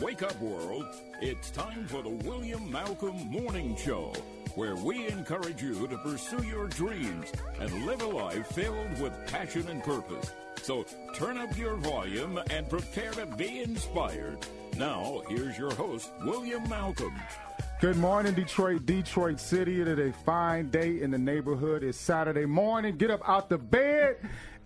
Wake up, world. It's time for the William Malcolm Morning Show, where we encourage you to pursue your dreams and live a life filled with passion and purpose. So turn up your volume and prepare to be inspired. Now, here's your host, William Malcolm. Good morning, Detroit, Detroit City. It is a fine day in the neighborhood. It's Saturday morning. Get up out the bed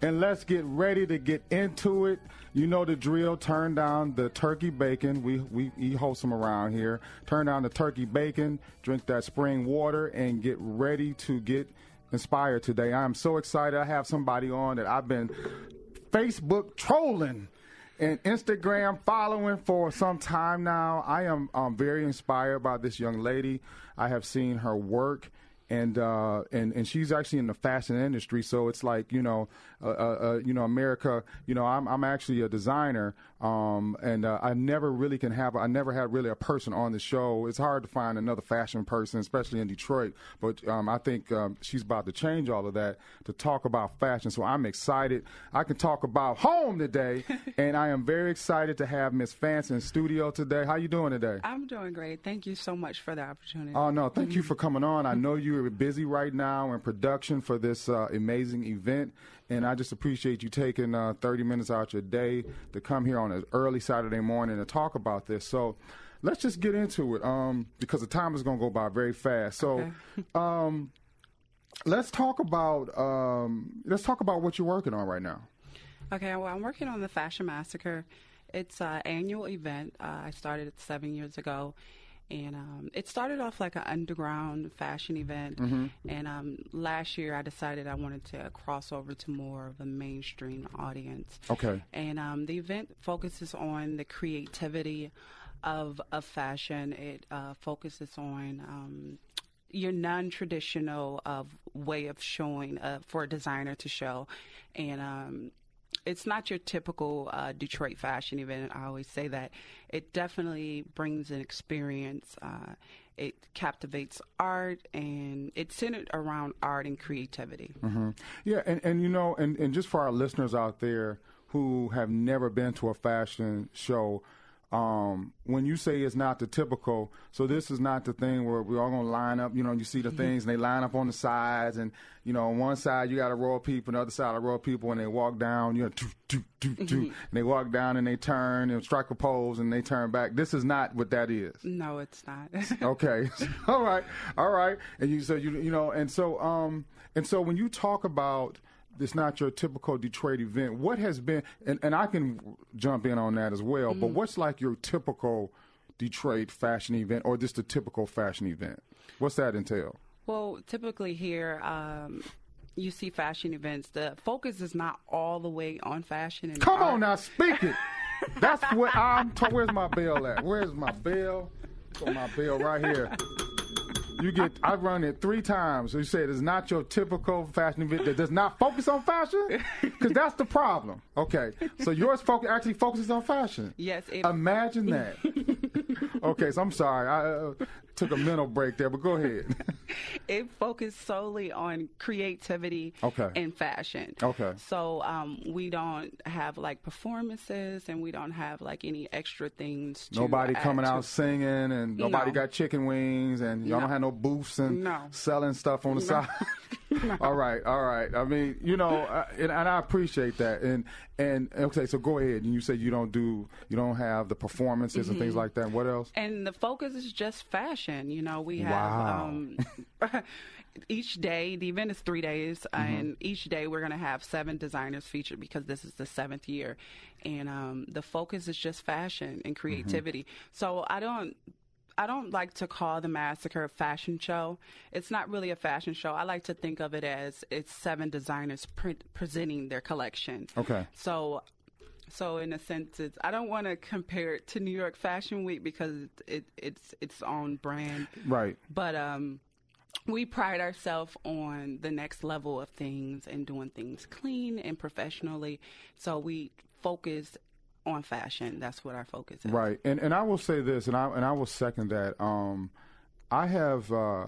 and let's get ready to get into it. You know the drill. Turn down the turkey bacon. We we eat wholesome around here. Turn down the turkey bacon. Drink that spring water and get ready to get inspired today. I am so excited. I have somebody on that I've been Facebook trolling and Instagram following for some time now. I am um, very inspired by this young lady. I have seen her work. And uh, and and she's actually in the fashion industry, so it's like you know, uh, uh, you know, America. You know, I'm I'm actually a designer, um, and uh, I never really can have. I never had really a person on the show. It's hard to find another fashion person, especially in Detroit. But um, I think um, she's about to change all of that to talk about fashion. So I'm excited. I can talk about home today, and I am very excited to have Miss Fancy in studio today. How you doing today? I'm doing great. Thank you so much for the opportunity. Oh no, thank you for coming on. I know you're busy right now in production for this uh, amazing event, and I just appreciate you taking uh, 30 minutes out your day to come here on an early Saturday morning to talk about this. So. Let's just get into it, um, because the time is going to go by very fast. So, Okay. um, let's talk about um, let's talk about what you're working on right now. Okay, well, I'm working on the Fashion Massacre. It's an annual event. Uh, I started it seven years ago. And um, it started off like an underground fashion event. And um, last year, I decided I wanted to cross over to more of a mainstream audience. Okay. And um, the event focuses on the creativity of of fashion. It uh, focuses on um, your non-traditional of way of showing uh, for a designer to show, and um, it's not your typical uh, Detroit fashion event. I always say that it definitely brings an experience. Uh, it captivates art, and it's centered around art and creativity. Yeah, and, and you know, and, and just for our listeners out there who have never been to a fashion show, um, when you say it's not the typical, so this is not the thing where we're all gonna line up. You know, you see the things and they line up on the sides, and you know, on one side you got a row of people, on the other side a row of people, and they walk down. You know, doo, doo, doo, doo, and they walk down and they turn and strike a pose and they turn back. This is not what that is. No, it's not. Okay. all right. All right. And you said you you know, and so um and so when you talk about it's not your typical Detroit event, what has been and, and I can jump in on that as well, but what's like your typical Detroit fashion event or just a typical fashion event? What's that entail? Well, typically here, um, you see fashion events. The focus is not all the way on fashion. And Come art. on now, speak it. That's what I'm. Where's my bell at? Where's my bell? Got my bell right here. You get. I've run it three times. So you said it's not your typical fashion event that does not focus on fashion, because that's the problem. Okay, so yours focus actually focuses on fashion. Yes, it- Imagine that. okay, so I'm sorry. I uh, took a mental break there, but go ahead. It focused solely on creativity Okay. and fashion. Okay. So um, we don't have like performances, and we don't have like any extra things. To Nobody coming to- out singing, and nobody No. got chicken wings, and y'all don't have no booths and No. selling stuff on the side. all right, all right. I mean, you know, uh, and, and I appreciate that. And and okay, so go ahead. And you say you don't do, you don't have the performances and things Mm-hmm. like that. What else? And the focus is just fashion. You know, we have Wow. um, each day. The event is three days, Mm-hmm. and each day we're going to have seven designers featured because this is the seventh year, and um, the focus is just fashion and creativity. So I don't. I don't like to call the massacre a fashion show. It's not really a fashion show. I like to think of it as it's seven designers pre- presenting their collection. Okay. So So in a sense, it's I don't want to compare it to New York Fashion Week because it, it, it's its own brand. Right. But um, we pride ourselves on the next level of things and doing things clean and professionally. So we focus on fashion. That's what our focus is. Right. And and I will say this, and I and I will second that. Um, I have. Uh,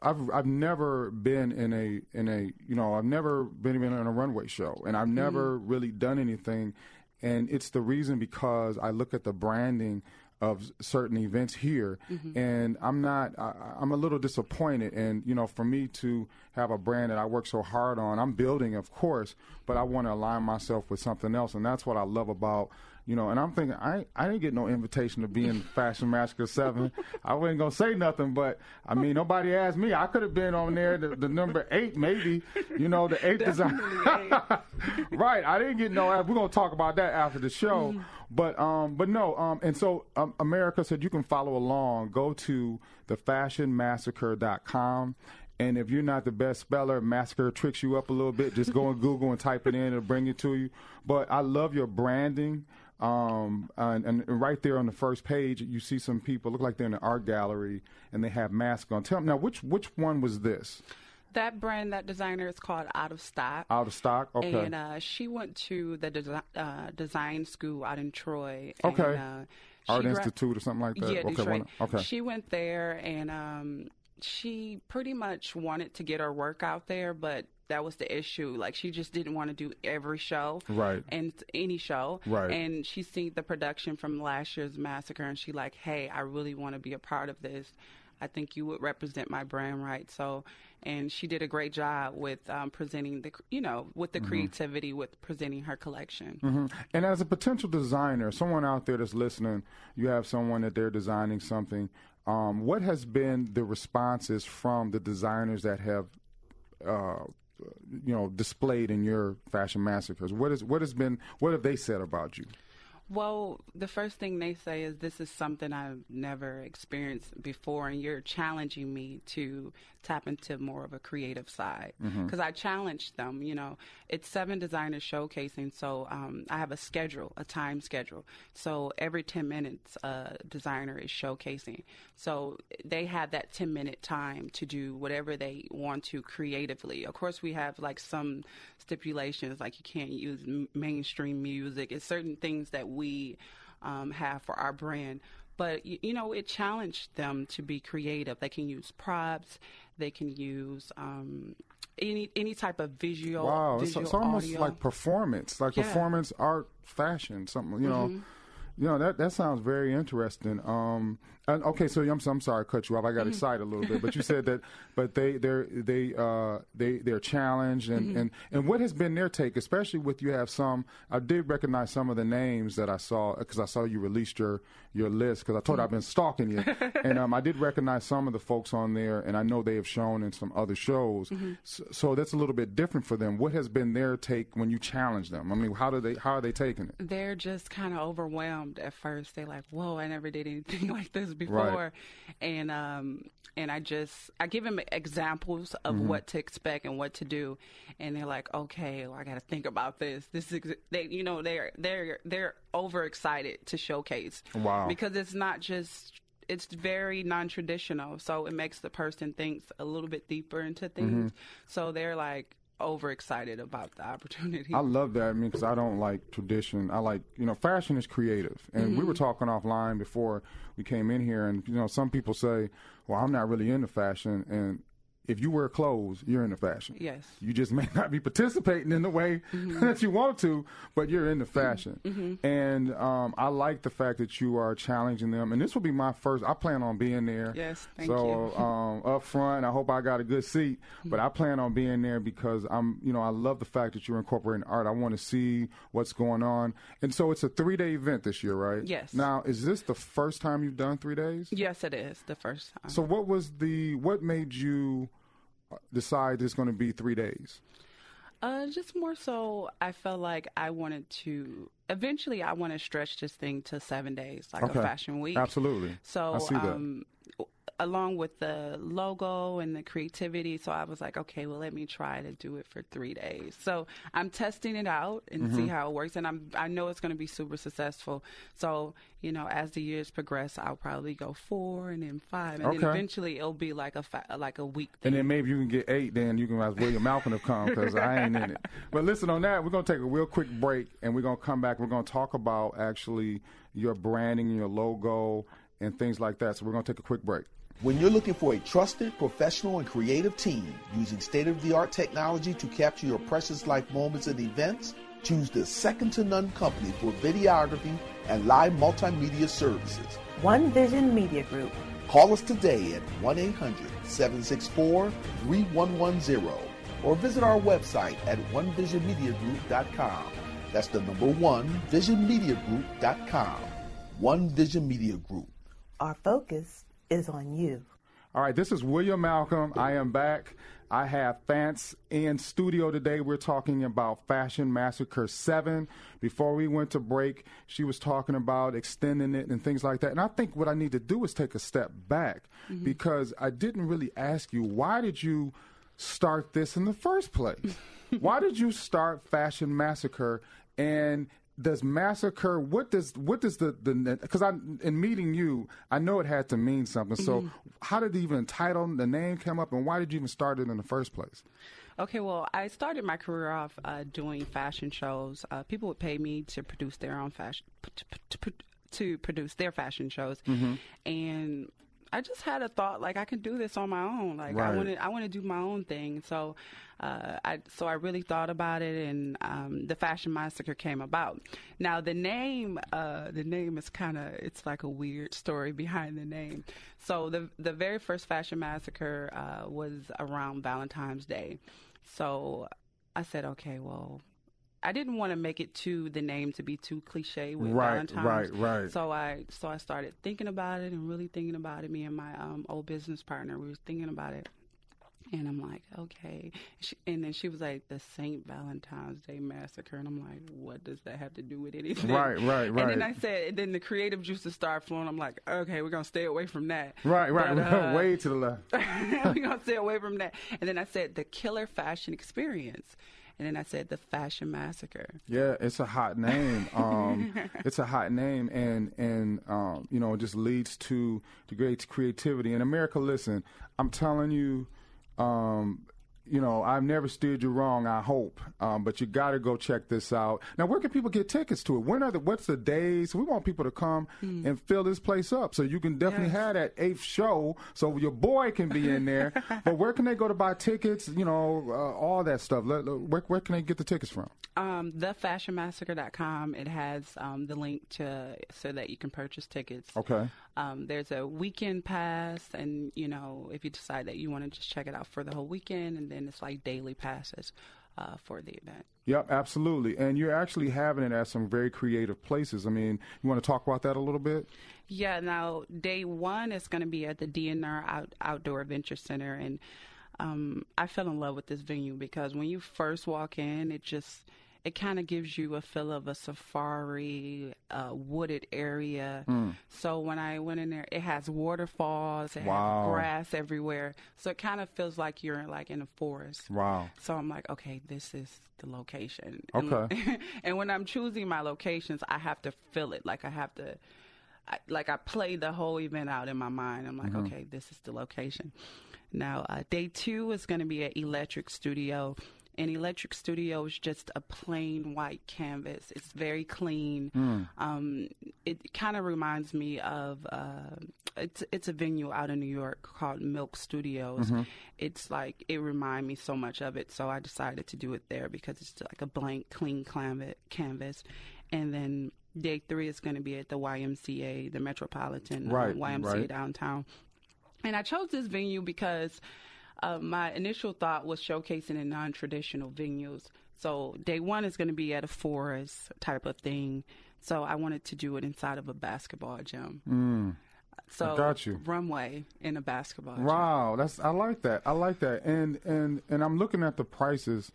I've I've never been in a in a you know I've never been even in a runway show and I've never Mm-hmm. really done anything, and it's the reason because I look at the branding of certain events here, Mm-hmm. and I'm not I, I'm a little disappointed, and you know for me to have a brand that I work so hard on, I'm building of course, but I want to align myself with something else, and that's what I love about you know, and I'm thinking I I didn't get no invitation to be in Fashion Massacre Seven. I wasn't gonna say nothing, but I mean nobody asked me. I could have been on there, the, the number eight maybe. You know, the eighth design. right. I didn't get no. We're gonna talk about that after the show. But um, but no. Um, and so um, America said you can follow along. Go to thefashionmassacre.com. And if you're not the best speller, Massacre tricks you up a little bit. Just go on Google and type it in; it'll bring it to you. But I love your branding. Um, and, and right there on the first page, you see some people look like they're in an art gallery and they have masks on. Tell me now, which which one was this? That brand, that designer is called Out of Stock. Out of stock? Okay. And uh, she went to the desi- uh, design school out in Troy. And, Okay. uh, Art Institute or something like that. Yeah, okay. Detroit. one- okay. She went there and um, she pretty much wanted to get her work out there, but that was the issue. Like she just didn't want to do every show, Right. And any show, Right. And she seen the production from last year's massacre, and she like, hey, I really want to be a part of this. I think you would represent my brand right. So, and she did a great job with um, presenting the, you know, with Mm-hmm. the creativity with presenting her collection. hmm And as a potential designer, someone out there that's listening, you have someone that they're designing something. Um, what has been the responses from the designers that have, uh, Uh, you know, displayed in your fashion massacres? What is what has been what have they said about you? Well, the first thing they say is this is something I've never experienced before, and you're challenging me to tap into more of a creative side. Because I challenged them, you know, it's seven designers showcasing, so um, I have a schedule, a time schedule. So every 10 minutes, a designer is showcasing. So they have that 10 minute time to do whatever they want to creatively. Of course, we have like some stipulations, like you can't use m- mainstream music. It's certain things that we um, have for our brand. But y- you know, it challenged them to be creative. They can use props. They can use um, any any type of visual. Wow, it's, visual it's almost audio. like performance, like Yeah. Mm-hmm. performance art, fashion, something. You know, you know that that sounds very interesting. Um, and, okay, so I'm, I'm sorry, I cut you off. I Mm-hmm. got excited a little bit, but you said that, but they they're they uh they they're challenged, and Mm-hmm. and and what has been their take, especially with you have some. I did recognize some of the names that I saw because I saw you released your your list because I told you I've been stalking you, and um, I did recognize some of the folks on there, and I know they have shown in some other shows. So, so that's a little bit different for them. What has been their take when you challenge them? I mean, how do they how are they taking it? they're just kind of overwhelmed at first. They're like, "Whoa, I never did anything like this before," and um, and I just I give them examples of Mm-hmm. what to expect and what to do, and they're like, "Okay, well, I got to think about this." This is ex- they, you know, they're they're they're overexcited to showcase. Wow. because it's not just. It's very non-traditional, so it makes the person think a little bit deeper into Mm-hmm. things. So they're like overexcited about the opportunity. I love that. I mean, because I don't like tradition. I like, you know, fashion is creative. And we were mm-hmm. talking offline before we came in here, and, you know, some people say, well, I'm not really into fashion. And if you wear clothes, you're in the fashion. Yes. You just may not be participating in the way that you want to, but you're in the fashion. And um, I like the fact that you are challenging them. And this will be my first, I plan on being there. Yes, thank so, you. um, up front, I hope I got a good seat. But I plan on being there because I'm, you know, I love the fact that you're incorporating art. I want to see what's going on. And so it's a three day event this year, right? Yes. Now, is this the first time you've done three days? Yes, it is the first time. So what was the, what made you decide it's going to be three days? Uh, just more so, I felt like I wanted to. Eventually, I want to stretch this thing to seven days, like Okay. a fashion week. Absolutely. So, I see that. um, along with the logo and the creativity. So I was like, okay, well, let me try to do it for three days. So I'm testing it out and Mm-hmm. see how it works, and I'm I know it's going to be super successful. So you know, as the years progress, I'll probably go four and then five, and Okay. then eventually it'll be like a fa- like a week. And then maybe you can get eight. Then you can ask William Malcolm to come because I ain't in it. But listen, on that, we're gonna take a real quick break, and we're gonna come back. We're gonna talk about actually your branding, and your logo, and things like that. So we're gonna take a quick break. When you're looking for a trusted, professional, and creative team using state of the art technology to capture your precious life moments and events, choose the second to none company for videography and live multimedia services. One Vision Media Group. Call us today at 1 800 764 3110 or visit our website at onevisionmediagroup.com. That's the number one, visionmediagroup.com. One Vision Media Group. Our focus is on you. All right, this is William Malcolm. I am back. I have Fance in studio today. We're talking about Fashion Massacre 7. Before we went to break, she was talking about extending it and things like that. And I think what I need to do is take a step back mm-hmm. because I didn't really ask you why did you start this in the first place? why did you start Fashion Massacre and does massacre what does what does the the because i in meeting you i know it had to mean something so how did even title the name come up and why did you even start it in the first place Okay, well, I started my career off uh, doing fashion shows. Uh, people would pay me to produce their own fashion to, to, to produce their fashion shows, Mm-hmm. and I just had a thought like I can do this on my own. Like Right. I want to, I want to do my own thing. So, uh, I so I really thought about it, and um, the Fashion Massacre came about. Now the name, uh, the name is kind of it's like a weird story behind the name. So the the very first Fashion Massacre uh, was around Valentine's Day. So I said, okay, well, I didn't want to make it to the name to be too cliche with Right, Valentine's. right, right. So I so I started thinking about it and really thinking about it. Me and my um, old business partner, we was thinking about it. And I'm like, okay. She, and then she was like, the St. Valentine's Day Massacre. And I'm like, what does that have to do with anything? Right, right, right. And then. I said, and then the creative juices start flowing. I'm like, okay, we're going to stay away from that. right right But, uh, way to the left we're gonna stay away from that. And then I said the killer fashion experience. And then I said the fashion massacre. Yeah, it's a hot name. Um, it's a hot name, and and um, you know, it just leads to to great creativity. In America, listen, I'm telling you, um, you know, I've never steered you wrong. I hope, um, but you got to go check this out. Now, where can people get tickets to it? When are the what's the days? We want people to come and fill this place up, so you can definitely Yes. have that eighth show, so your boy can be in there. but where can they go to buy tickets? You know, uh, all that stuff. Let- let- Where, where can they get the tickets from? Um, thefashionmassacre.com. It has um, the link to so that you can purchase tickets. Okay. Um, there's a weekend pass, and you know if you decide that you want to just check it out for the whole weekend, and then it's like daily passes uh, for the event. Yep, absolutely. And you're actually having it at some very creative places. I mean, you want to talk about that a little bit? Yeah, now day one is going to be at the DNR Out- Outdoor Adventure Center, and um, I fell in love with this venue because when you first walk in, it just it kind of gives you a feel of a safari, uh, wooded area. So when I went in there, it has waterfalls, it Wow. has grass everywhere, so it kind of feels like you're in, like in a forest. Wow. So I'm like, okay, this is the location. And- Okay. And, when I'm choosing my locations, I have to feel it. Like I have to, I, like I play the whole event out in my mind. I'm like, okay, this is the location. Now, uh, day two is going to be at Electric Studio. And Electric Studio is just a plain white canvas. It's very clean. Um, it kind of reminds me of uh, it's it's a venue out in New York called Milk Studios. It's like it reminded me so much of it, so I decided to do it there because it's like a blank, clean canvas. And then day three is going to be at the YMCA, the Metropolitan uh, Right, YMCA right. downtown. And I chose this venue because uh, my initial thought was showcasing in non traditional venues. So day one is going to be at a forest type of thing. So I wanted to do it inside of a basketball gym. So I got you. runway in a basketball gym. Wow, that's I like that. I like that. And and and I'm looking at the prices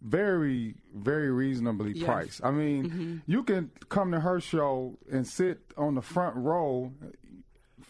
very very reasonably Yes. priced. I mean, you can come to her show and sit on the front row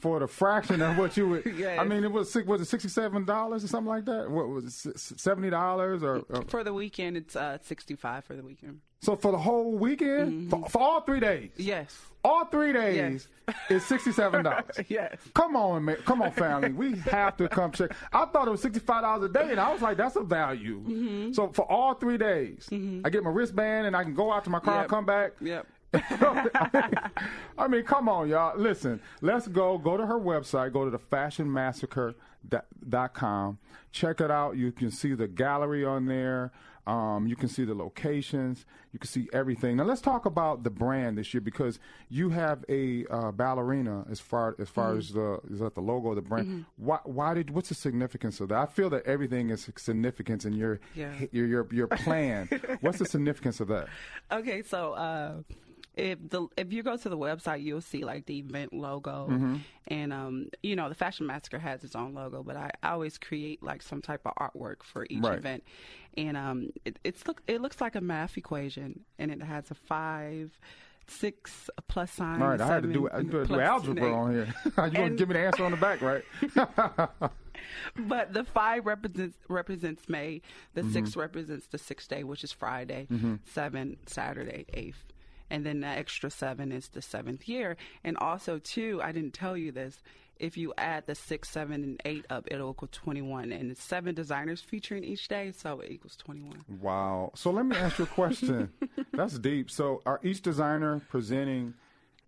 for the fraction of what you would. Yes. I mean, it was was it sixty seven dollars or something like that? What was it seventy dollars or, or For the weekend, it's uh, 65 for the weekend. so for the whole weekend for, for all three days? Yes. All three days is sixty seven dollars. Yes. Come on, man. Come on, family. We have to come check. I thought it was sixty-five dollars a day, and I was like, "That's a value." Mm-hmm. So for all three days, I get my wristband, and I can go out to my car and Yep. come back. Yep. I, mean, come on, y'all. Listen, let's go. Go to her website. Go to the fashionmassacre.com. Check it out. You can see the gallery on there. Um, you can see the locations. You can see everything. Now let's talk about the brand this year because you have a uh, ballerina as far as far as the is that the logo of the brand. Why, why did what's the significance of that? I feel that everything is significance in your Yeah. your your, your plan. what's the significance of that? Okay, so uh, if the if you go to the website, you'll see like the event logo, Mm-hmm. and um, you know the Fashion Massacre has its own logo, but I, I always create like some type of artwork for each Right. event, and um, it, it's look it looks like a math equation, and it has a five. Six plus sign. All right, I had to do, I to do algebra eight. on here. You gonna give me the answer on the back, right? But the five represents represents May. The Mm-hmm. six represents the sixth day, which is Friday. Seven Saturday, eighth, and then the extra seven is the seventh year. And also, too, I didn't tell you this. If you add the six, seven, and eight up, it'll equal twenty-one. And it's seven designers featuring each day, so it equals twenty-one. wow. So let me ask you a question. That's deep. So are each designer presenting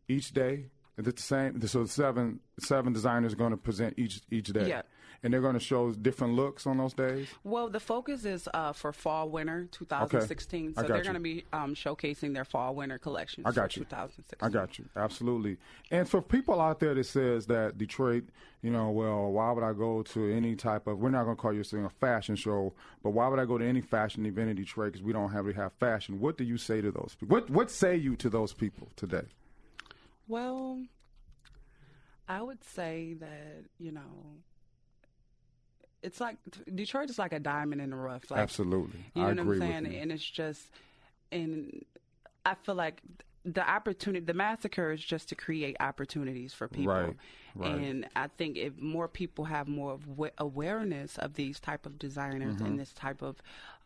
each day? The same? So seven seven designers are going to present each each day. Yeah. And they're going to show different looks on those days. Well, the focus is uh, for fall winter 2016. I So they're going to be um, showcasing their fall winter collections I got you. 2016. I got you. Absolutely. And for people out there that says that Detroit, you know, well, why would I go to any type of? We're not going to call you a fashion show, but why would I go to any fashion event in Detroit because we don't have really have fashion? What do you say to those people? What What say you to those people today? Well, I would say that you know, it's like Detroit is like a diamond in the rough. Like, Absolutely, you know I what agree I'm saying? And it's just, and I feel like the opportunity, the massacre is just to create opportunities for people. Right, right. And I think if more people have more of awareness of these type of designers Mm-hmm. and this type of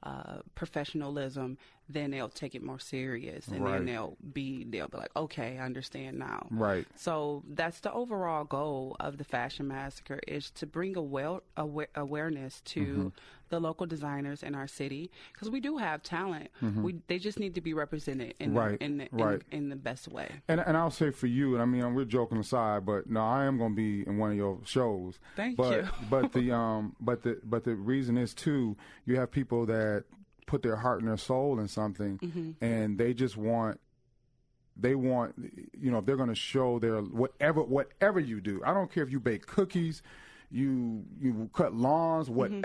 uh, professionalism, then they'll take it more serious, and Right. then they'll be they'll be like, okay, I understand now. Right. So that's the overall goal of the Fashion Massacre is to bring a well awa- awareness to Mm-hmm. the local designers in our city because we do have talent. We they just need to be represented in Mm-hmm. Right, the, in, the, right. in, in the best way. And and I'll say for you, and I mean we're joking aside, but no, I am going to be in one of your shows. Thank but, you. but the um, but the but the reason is too, you have people that put their heart and their soul in something, Mm-hmm. and they just want. They want, you know, if they're going to show their whatever, whatever you do. I don't care if you bake cookies, you you cut lawns, Mm-hmm.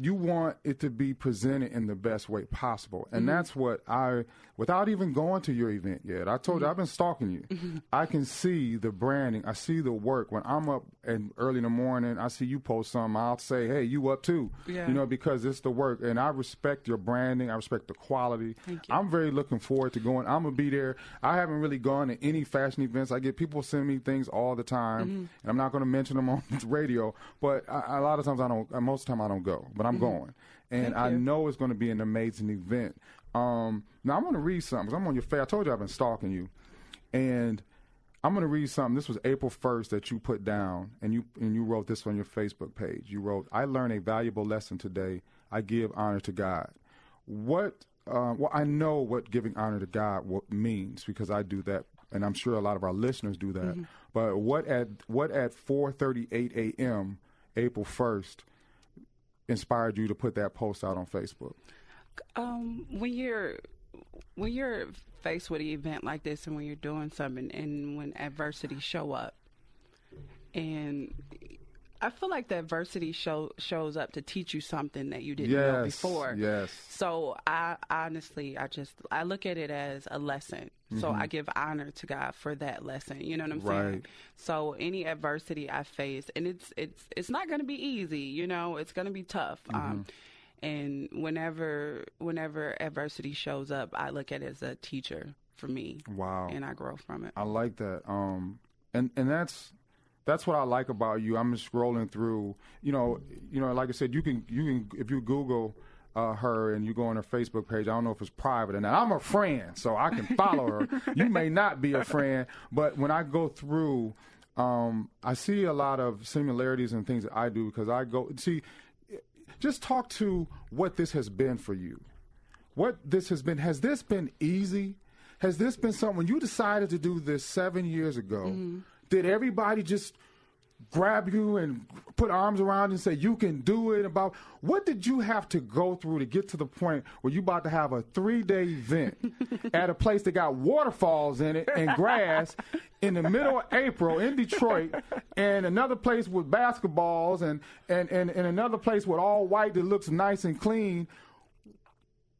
You want it to be presented in the best way possible. And mm-hmm. that's what I, without even going to your event yet, I told you mm-hmm. I've been stalking you. Mm-hmm. I can see the branding, I see the work. When I'm up and early in the morning, I see you post something, I'll say, hey, you up too. Yeah. You know, because it's the work. And I respect your branding, I respect the quality. Thank you. I'm very looking forward to going. I'm going to be there. I haven't really gone to any fashion events. I get people send me things all the time, Mm-hmm. and I'm not going to mention them on the radio, but I, a lot of times I don't, most of the time I don't go, but I'm going. And Mm-hmm. I know it's going to be an amazing event. Um, now, I'm going to read something I'm on your face. I told you I've been stalking you. And I'm going to read something. This was April 1st that you put down, and you and you wrote this on your Facebook page. You wrote, "I learned a valuable lesson today. I give honor to God." What? Uh, well, I know what giving honor to God what means because I do that, and I'm sure a lot of our listeners do that. But what at what at 4:38 a.m. April 1st inspired you to put that post out on Facebook? Um, when you're when you're faced with an event like this, and when you're doing something, and when adversity show up, and I feel like the adversity show shows up to teach you something that you didn't know Yes, before. yes. So I honestly, I just I look at it as a lesson. So I give honor to God for that lesson. You know what I'm saying? Mm-hmm. So any adversity I face, and it's it's it's not going to be easy. You know, it's going to be tough. Mm-hmm. Um, and whenever whenever adversity shows up, I look at it as a teacher for me. Wow. And I grow from it. I like that. Um, and and that's that's what I like about you. I'm scrolling through. You know, you know, like I said, you can you can if you Google. Uh, her and you go on her Facebook page. I don't know if it's private or not. I'm a friend, so I can follow her. You may not be a friend, but when I go through, um, I see a lot of similarities and things that I do because I go see. Just talk to what this has been for you. What this has been. Has this been easy? Has this been something when you decided to do this seven years ago? Did everybody just grab you and put arms around you and say you can do it? About what did you have to go through to get to the point where you about to have a three day event at a place that got waterfalls in it and grass in the middle of April in Detroit, and another place with basketballs and and and, and another place with all white that looks nice and clean.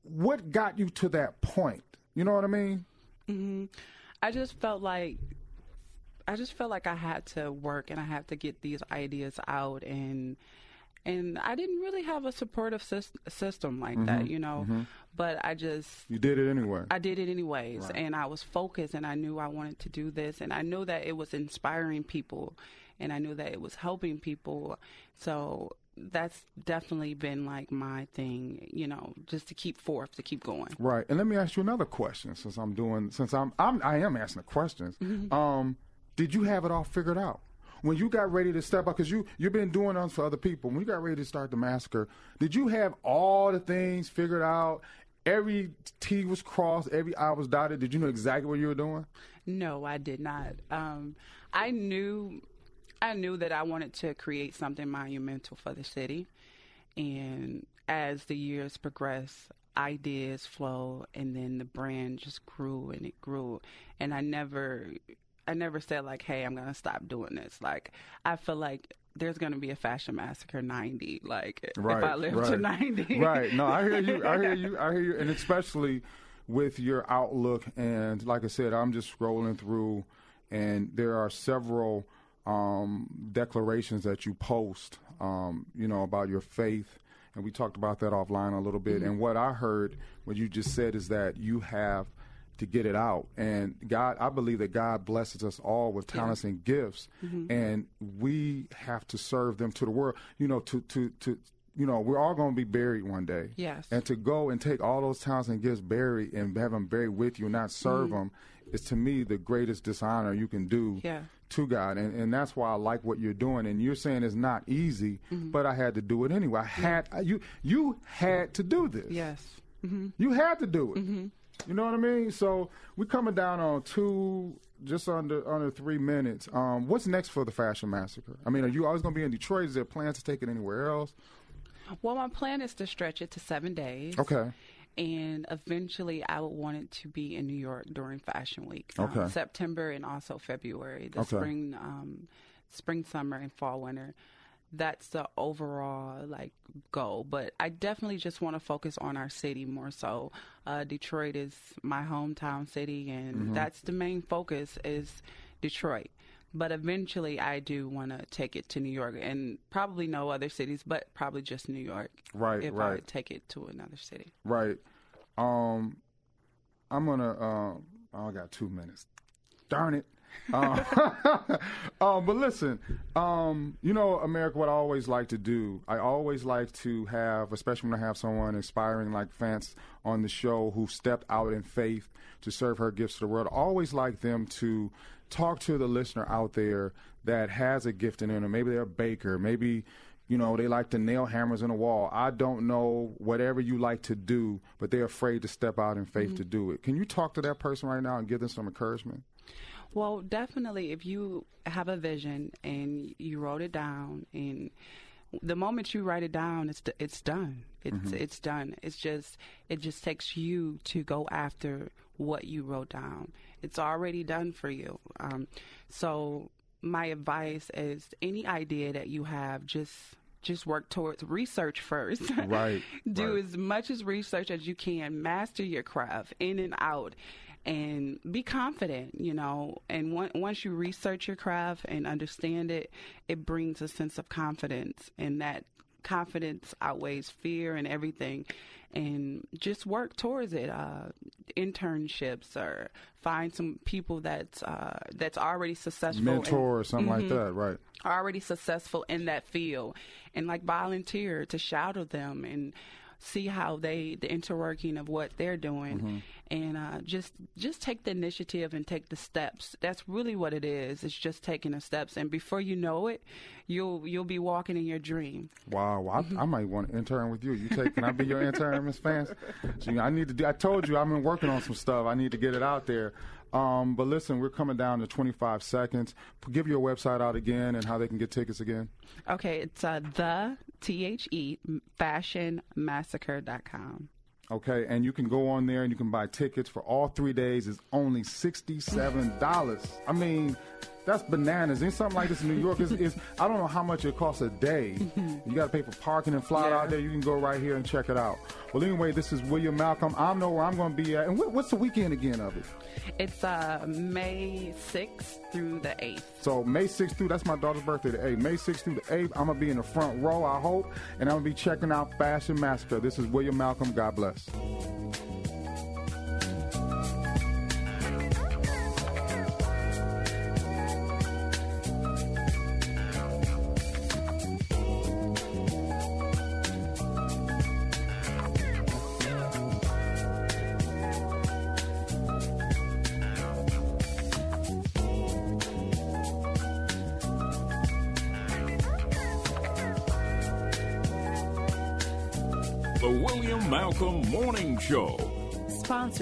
What got you to that point? You know what I mean? Mhm. I just felt like I just felt like I had to work and I had to get these ideas out and and I didn't really have a supportive sys- system like that, mm-hmm. you know. Mm-hmm. But I just You did it anyway. I did it anyways, and I was focused, and I knew I wanted to do this, and I knew that it was inspiring people, and I knew that it was helping people. So that's definitely been like my thing, you know, just to keep forth, to keep going. Right. And let me ask you another question since I'm doing since I'm I'm I am asking the questions. Mm-hmm. Um, did you have it all figured out? When you got ready to step up, because you you've been doing this for other people. When you got ready to start the massacre, did you have all the things figured out? Every T was crossed, every I was dotted. Did you know exactly what you were doing? No, I did not. Um, I knew, I knew that I wanted to create something monumental for the city, and as the years progressed, ideas flow, and then the brand just grew and it grew, and I never, I never said like, "Hey, I'm gonna stop doing this." Like, I feel like there's gonna be a fashion massacre 90. Like, if I live to 90, right. No, I hear you. I hear you. I hear you. And especially with your outlook. And like I said, I'm just scrolling through, and there are several um, declarations that you post, um, you know, about your faith. And we talked about that offline a little bit. And what I heard, what you just said, is that you have to get it out. And God, I believe that God blesses us all with talents and gifts, mm-hmm. and we have to serve them to the world. You know, to to to. You know, we're all going to be buried one day. Yes. And to go and take all those talents and gifts buried and have them buried with you and not serve mm-hmm. them is to me the greatest dishonor you can do Yeah. to God. And, and that's why I like what you're doing. And you're saying it's not easy, mm-hmm. but I had to do it anyway. I had you you had to do this. yes. You had to do it. You know what I mean? So we're coming down on two, just under under three minutes. Um, what's next for the Fashion Massacre? I mean, are you always going to be in Detroit? Is there plans to take it anywhere else? Well, my plan is to stretch it to seven days. Okay. And eventually, I would want it to be in New York during Fashion Week, um, September and also February, the Okay. spring, um, spring, summer, and fall, winter. That's the overall like goal, but I definitely just want to focus on our city more so. Uh, Detroit is my hometown city, and Mm-hmm. that's the main focus is Detroit. But eventually, I do want to take it to New York, and probably no other cities, but probably just New York. Right, If I right. would take it to another city. Right. Um, I'm gonna. Um, I got two minutes. Darn it. Um, um, but listen, um, you know, America, what I always like to do, I always like to have, especially when I have someone inspiring like Vance on the show who stepped out in faith to serve her gifts to the world. I always like them to talk to the listener out there that has a gift in them. Maybe they're a baker, maybe you know, they like to nail hammers in a wall. I don't know whatever you like to do, but they're afraid to step out in faith to do it. Can you talk to that person right now and give them some encouragement? Well, definitely, if you have a vision and you wrote it down, and the moment you write it down, it's it's done. It's it's done. It's just it just takes you to go after what you wrote down. It's already done for you. Um, so my advice is any idea that you have, just just work towards research first. Right, Do right. as much as research as you can. Master your craft in and out, and be confident. You know, and on- once you research your craft and understand it, it brings a sense of confidence, and that confidence outweighs fear and everything and just work towards it uh, internships or find some people that's uh, that's already successful mentor or something Mhm. like that, right? already successful in that field and like volunteer to shadow them and see how they the interworking of what they're doing Mm-hmm. and uh, just just take the initiative and take the steps that's really what it is it's just taking the steps and before you know it you'll you'll be walking in your dream Wow, well, I, I might want to intern with you. You take? Can I be your intern, Miss Fans? So, you know, I need to. Do, I told you I've been working on some stuff. I need to get it out there. Um, but listen, we're coming down to 25 seconds. Give your website out again and how they can get tickets again. okay it's uh, the t-h-e fashionmassacre.com Okay, and you can go on there and you can buy tickets for all three days. It's only sixty-seven dollars. I mean, that's bananas. Ain't something like this in New York? Is is I don't know how much it costs a day. You got to pay for parking and fly Yeah. out there. You can go right here and check it out. Well, anyway, this is William Malcolm. I know where I'm going to be at. And what, what's the weekend again of it? it's uh, may 6th through the 8th So May 6th through, that's my daughter's birthday, the 8th. May 6th through the 8th, I'm going to be in the front row, I hope, and I'm going to be checking out Fashion Massacre. This is William Malcolm. God bless.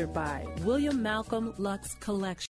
By William Malcolm Lux Collection.